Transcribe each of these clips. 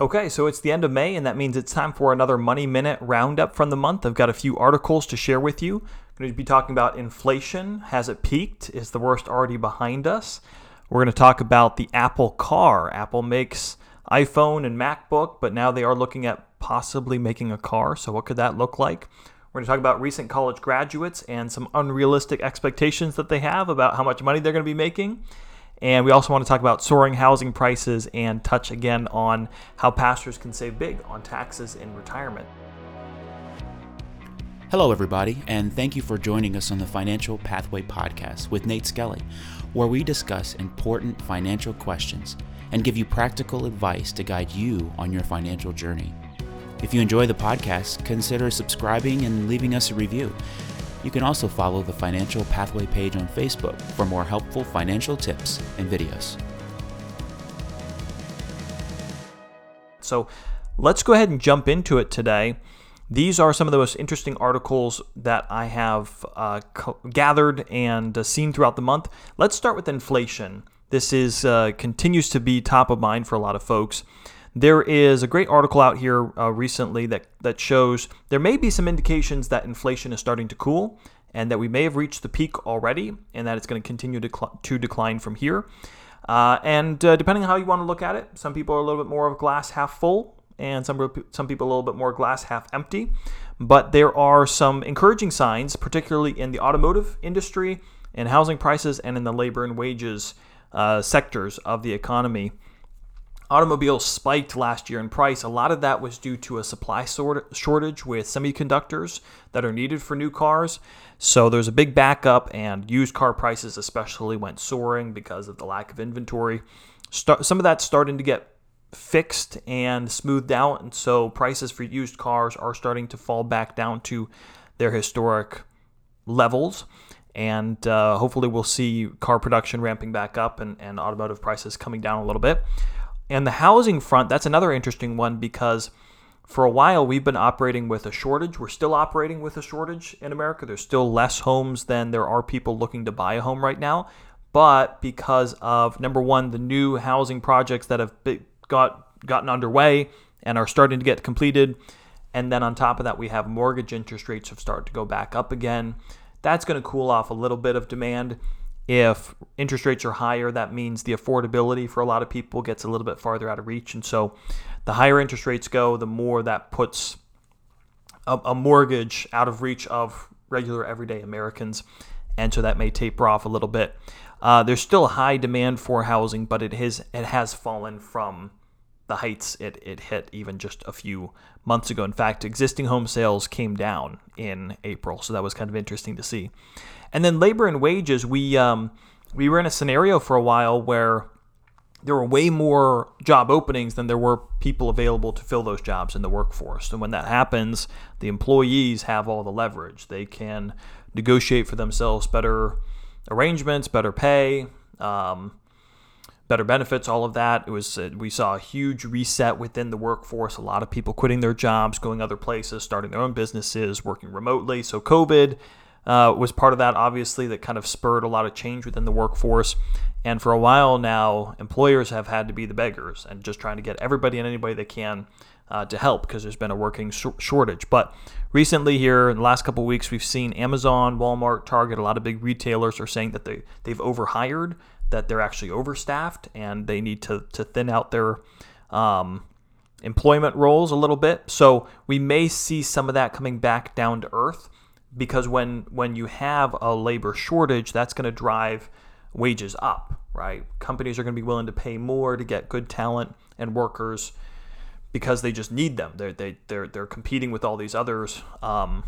Okay, so it's the end of May, and that means it's time for another Money Minute roundup from the month. I've got a few articles to share with you. I'm going to be talking about inflation. Has it peaked? Is the worst already behind us? We're going to talk about the Apple car. Apple makes iPhone and MacBook, but now they are looking at possibly making a car. So, what could that look like? We're going to talk about recent college graduates and some unrealistic expectations that they have about how much money they're going to be making. And we also want to talk about soaring housing prices and touch again on how pastors can save big on taxes in retirement. Hello, everybody, and thank you for joining us on the Financial Pathway Podcast with Nate Skelly, where we discuss important financial questions and give you practical advice to guide you on your financial journey. If you enjoy the podcast, consider subscribing and leaving us a review. You can also follow the Financial Pathway page on Facebook for more helpful financial tips and videos. So let's go ahead and jump into it today. These are some of the most interesting articles that I have uh, co- gathered and uh, seen throughout the month. Let's start with inflation. This is uh, continues to be top of mind for a lot of folks. There is a great article out here uh, recently that, that shows there may be some indications that inflation is starting to cool and that we may have reached the peak already and that it's going to continue to, cl- to decline from here. Uh, and uh, depending on how you want to look at it, some people are a little bit more of glass half full and some, some people a little bit more glass half empty. But there are some encouraging signs, particularly in the automotive industry, in housing prices, and in the labor and wages uh, sectors of the economy. Automobiles spiked last year in price. A lot of that was due to a supply shortage with semiconductors that are needed for new cars. So there's a big backup, and used car prices especially went soaring because of the lack of inventory. some of that's starting to get fixed and smoothed out, and so prices for used cars are starting to fall back down to their historic levels. And uh, hopefully, we'll see car production ramping back up and, and automotive prices coming down a little bit. And the housing front, that's another interesting one because for a while we've been operating with a shortage. We're still operating with a shortage in America. There's still less homes than there are people looking to buy a home right now. But because of number one, the new housing projects that have got gotten underway and are starting to get completed, and then on top of that, we have mortgage interest rates have started to go back up again. That's going to cool off a little bit of demand. If interest rates are higher, that means the affordability for a lot of people gets a little bit farther out of reach. And so the higher interest rates go, the more that puts a, a mortgage out of reach of regular everyday Americans. And so that may taper off a little bit. Uh, there's still high demand for housing, but it has it has fallen from the heights it, it hit even just a few months ago. In fact, existing home sales came down in April, so that was kind of interesting to see. And then labor and wages, we um, we were in a scenario for a while where there were way more job openings than there were people available to fill those jobs in the workforce. And when that happens, the employees have all the leverage. They can negotiate for themselves better arrangements, better pay, um, better benefits, all of that. It was uh, we saw a huge reset within the workforce. A lot of people quitting their jobs, going other places, starting their own businesses, working remotely. So COVID uh, was part of that, obviously, that kind of spurred a lot of change within the workforce. And for a while now, employers have had to be the beggars and just trying to get everybody and anybody they can uh, to help because there's been a working sh- shortage. But recently, here in the last couple weeks, we've seen Amazon, Walmart, Target, a lot of big retailers are saying that they they've overhired, that they're actually overstaffed, and they need to to thin out their um, employment roles a little bit. So we may see some of that coming back down to earth because when when you have a labor shortage, that's going to drive wages up, right? Companies are going to be willing to pay more to get good talent and workers because they just need them. They're they, they're they're competing with all these others um,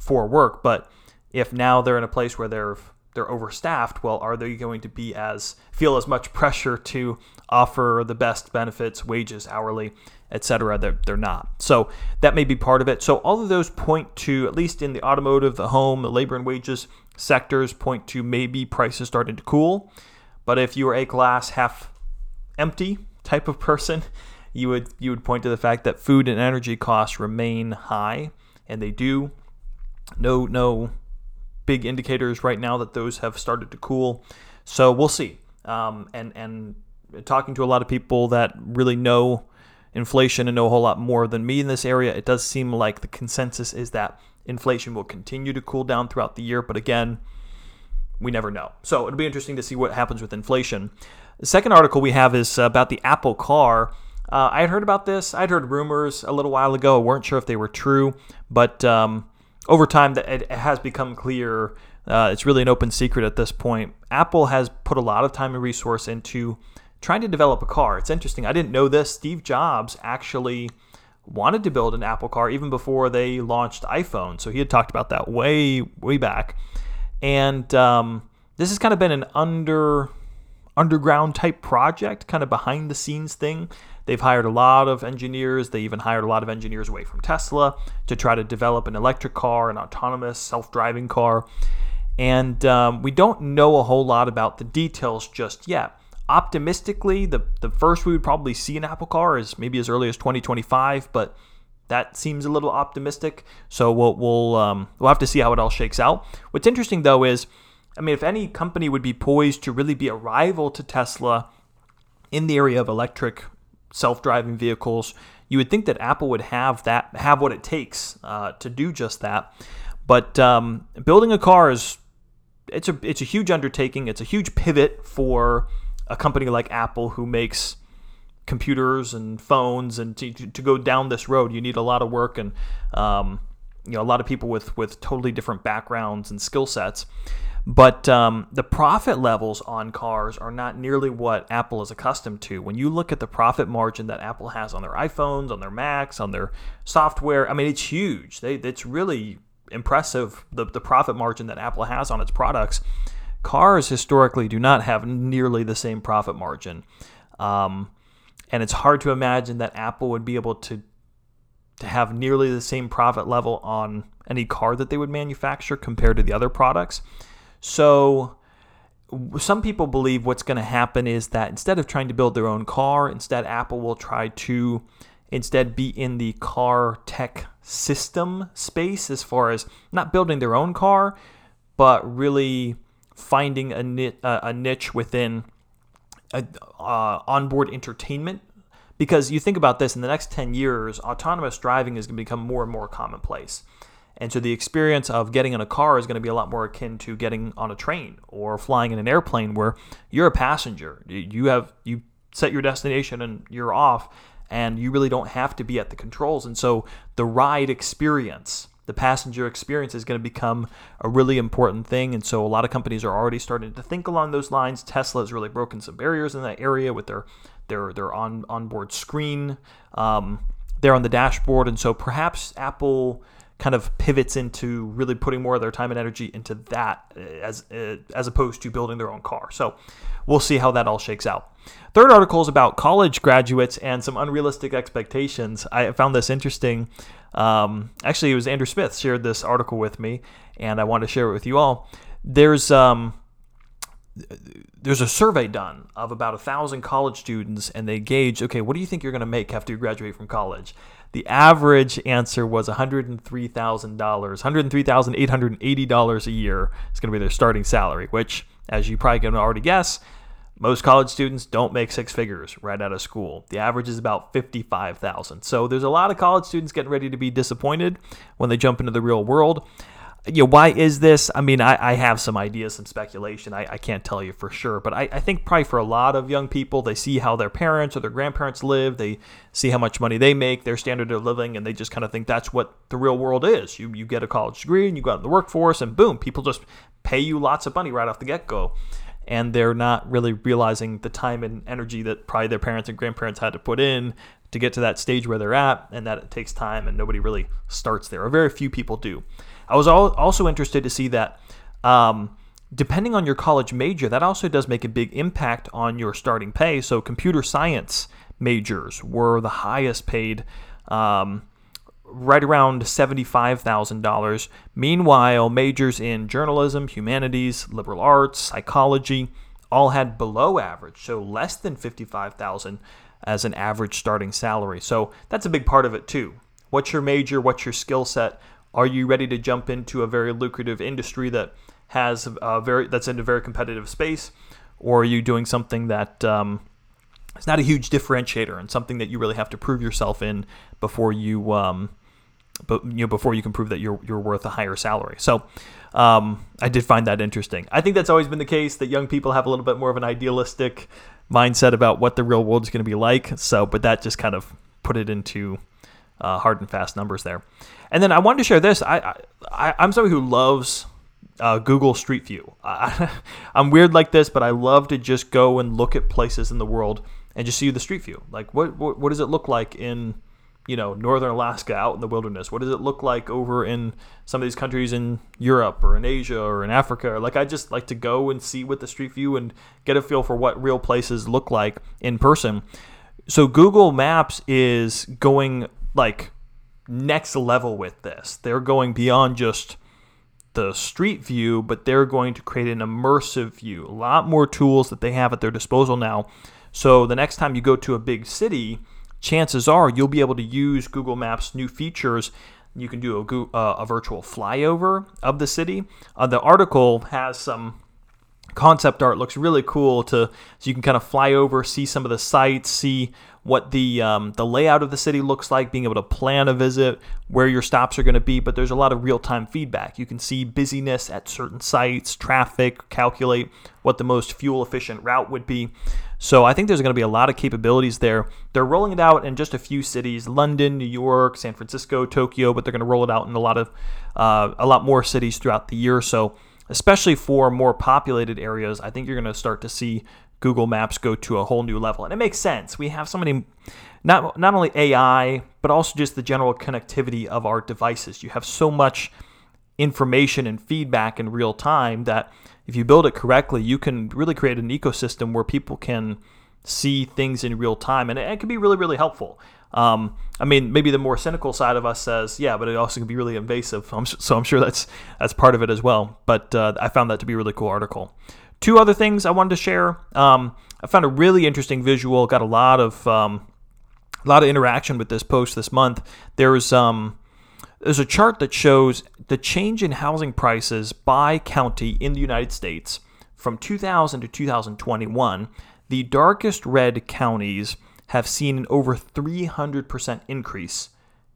for work. But if now they're in a place where they're they're overstaffed, well, are they going to be as feel as much pressure to offer the best benefits, wages, hourly, etc. They're, they're not. So that may be part of it. So all of those point to, at least in the automotive, the home, the labor and wages sectors, point to maybe prices starting to cool. But if you are a glass half empty type of person, you would you would point to the fact that food and energy costs remain high, and they do. No no big indicators right now that those have started to cool. So we'll see. Um, and and talking to a lot of people that really know inflation and know a whole lot more than me in this area. It does seem like the consensus is that inflation will continue to cool down throughout the year, but again, we never know. So it'll be interesting to see what happens with inflation. The second article we have is about the Apple Car. Uh, I had heard about this. I'd heard rumors a little while ago. I weren't sure if they were true, but um, over time, that it has become clear. Uh, it's really an open secret at this point. Apple has put a lot of time and resource into trying to develop a car. It's interesting. I didn't know this. Steve Jobs actually wanted to build an Apple car even before they launched iPhone. So he had talked about that way, way back. And um, this has kind of been an under underground type project, kind of behind the scenes thing. They've hired a lot of engineers. They even hired a lot of engineers away from Tesla to try to develop an electric car, an autonomous self driving car. And um, we don't know a whole lot about the details just yet. Optimistically, the, the first we would probably see an Apple car is maybe as early as 2025, but that seems a little optimistic. So we'll we'll um, we'll have to see how it all shakes out. What's interesting though is, I mean, if any company would be poised to really be a rival to Tesla in the area of electric self-driving vehicles. You would think that Apple would have that, have what it takes uh, to do just that. But um, building a car is it's a it's a huge undertaking. It's a huge pivot for a company like Apple who makes computers and phones, and to, to go down this road, you need a lot of work and um, you know a lot of people with with totally different backgrounds and skill sets. But um, the profit levels on cars are not nearly what Apple is accustomed to. When you look at the profit margin that Apple has on their iPhones, on their Macs, on their software, I mean, it's huge. They, it's really impressive the, the profit margin that Apple has on its products. Cars historically do not have nearly the same profit margin. Um, and it's hard to imagine that Apple would be able to to have nearly the same profit level on any car that they would manufacture compared to the other products. So some people believe what's going to happen is that instead of trying to build their own car, instead Apple will try to instead be in the car tech system space as far as not building their own car, but really finding a, a niche within a, uh, onboard entertainment. Because you think about this, in the next 10 years, autonomous driving is going to become more and more commonplace. And so the experience of getting in a car is going to be a lot more akin to getting on a train or flying in an airplane where you're a passenger. You have you set your destination and you're off and you really don't have to be at the controls. And so the ride experience, the passenger experience is going to become a really important thing. And so a lot of companies are already starting to think along those lines. Tesla has really broken some barriers in that area with their their their on onboard screen. Um, there on the dashboard, and so perhaps Apple kind of pivots into really putting more of their time and energy into that uh, as uh, as opposed to building their own car. So we'll see how that all shakes out. Third article is about college graduates and some unrealistic expectations. I found this interesting. Um, actually, it was Andrew Smith shared this article with me, and I wanted to share it with you all. There's um, there's a survey done of about a thousand college students, and they gauge, okay, what do you think you're going to make after you graduate from college? The average answer was $103,000, $103,880 a year is going to be their starting salary, which, as you probably can already guess, most college students don't make six figures right out of school. The average is about 55,000. So there's a lot of college students getting ready to be disappointed when they jump into the real world you know, why is this? I mean, I, I have some ideas, some speculation. I, I can't tell you for sure, but I, I think probably for a lot of young people, they see how their parents or their grandparents live, they see how much money they make, their standard of living, and they just kind of think that's what the real world is. You you get a college degree and you go out in the workforce, and boom, people just pay you lots of money right off the get go. And they're not really realizing the time and energy that probably their parents and grandparents had to put in to get to that stage where they're at, and that it takes time, and nobody really starts there, or very few people do. I was also interested to see that um, depending on your college major, that also does make a big impact on your starting pay. So, computer science majors were the highest paid, um, right around $75,000. Meanwhile, majors in journalism, humanities, liberal arts, psychology all had below average, so less than 55,000 as an average starting salary. So, that's a big part of it too. What's your major? What's your skill set? Are you ready to jump into a very lucrative industry that has a very that's in a very competitive space, or are you doing something that um, it's not a huge differentiator and something that you really have to prove yourself in before you um, but you know before you can prove that you're you're worth a higher salary. So um, I did find that interesting. I think that's always been the case that young people have a little bit more of an idealistic mindset about what the real world is going to be like. So, but that just kind of put it into uh, hard and fast numbers there. And then I wanted to share this. I, I I'm somebody who loves uh, Google Street View. I, am weird like this, but I love to just go and look at places in the world and just see the street view. Like, what, what, what does it look like in you know, northern Alaska out in the wilderness? What does it look like over in some of these countries in Europe or in Asia or in Africa? Like, I just like to go and see what the street view and get a feel for what real places look like in person. So, Google Maps is going like next level with this. They're going beyond just the street view, but they're going to create an immersive view. A lot more tools that they have at their disposal now. So, the next time you go to a big city, chances are you'll be able to use Google Maps' new features. You can do a, uh, a virtual flyover of the city. Uh, the article has some concept art looks really cool to so you can kind of fly over see some of the sites see what the um, the layout of the city looks like being able to plan a visit where your stops are going to be but there's a lot of real-time feedback you can see busyness at certain sites traffic calculate what the most fuel efficient route would be so I think there's going to be a lot of capabilities there. They're rolling it out in just a few cities: London, New York, San Francisco, Tokyo. But they're going to roll it out in a lot of uh, a lot more cities throughout the year. So especially for more populated areas, I think you're going to start to see Google Maps go to a whole new level. And it makes sense. We have so many not not only AI, but also just the general connectivity of our devices. You have so much information and feedback in real time that if you build it correctly, you can really create an ecosystem where people can see things in real time, and it, it can be really, really helpful. Um, I mean, maybe the more cynical side of us says, yeah, but it also can be really invasive. so I'm sure that's that's part of it as well. But uh, I found that to be a really cool article. Two other things I wanted to share. Um, I found a really interesting visual. Got a lot of um, a lot of interaction with this post this month. There's um, there's a chart that shows the change in housing prices by county in the United States from 2000 to 2021. The darkest red counties have seen an over 300% increase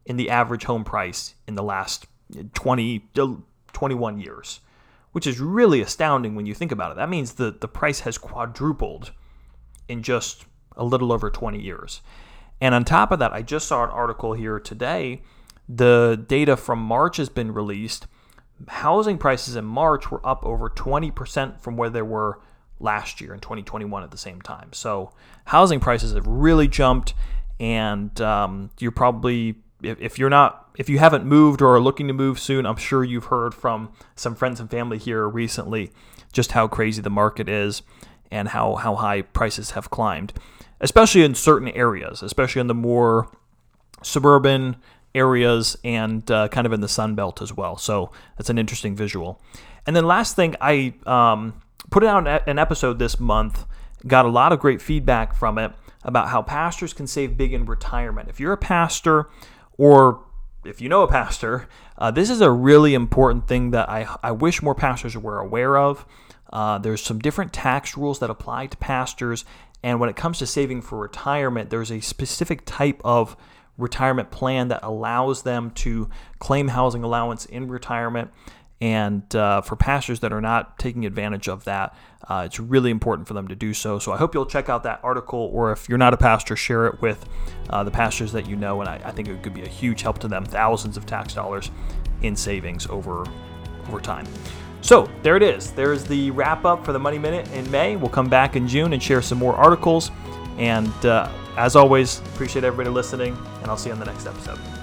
in the average home price in the last 20 uh, 21 years, which is really astounding when you think about it. That means the, the price has quadrupled in just a little over 20 years. And on top of that, I just saw an article here today the data from March has been released. Housing prices in March were up over 20% from where they were last year in 2021 at the same time. So housing prices have really jumped, and um, you're probably if, if you're not if you haven't moved or are looking to move soon, I'm sure you've heard from some friends and family here recently just how crazy the market is and how how high prices have climbed, especially in certain areas, especially in the more suburban areas and uh, kind of in the Sun Belt as well. So that's an interesting visual. And then last thing, I um, put out an episode this month, got a lot of great feedback from it about how pastors can save big in retirement. If you're a pastor or if you know a pastor, uh, this is a really important thing that I, I wish more pastors were aware of. Uh, there's some different tax rules that apply to pastors, and when it comes to saving for retirement, there's a specific type of retirement plan that allows them to claim housing allowance in retirement. And uh, for pastors that are not taking advantage of that, uh, it's really important for them to do so. So I hope you'll check out that article, or if you're not a pastor, share it with uh, the pastors that you know. And I, I think it could be a huge help to them thousands of tax dollars in savings over, over time. So there it is. There's the wrap up for the Money Minute in May. We'll come back in June and share some more articles. And uh, as always, appreciate everybody listening, and I'll see you on the next episode.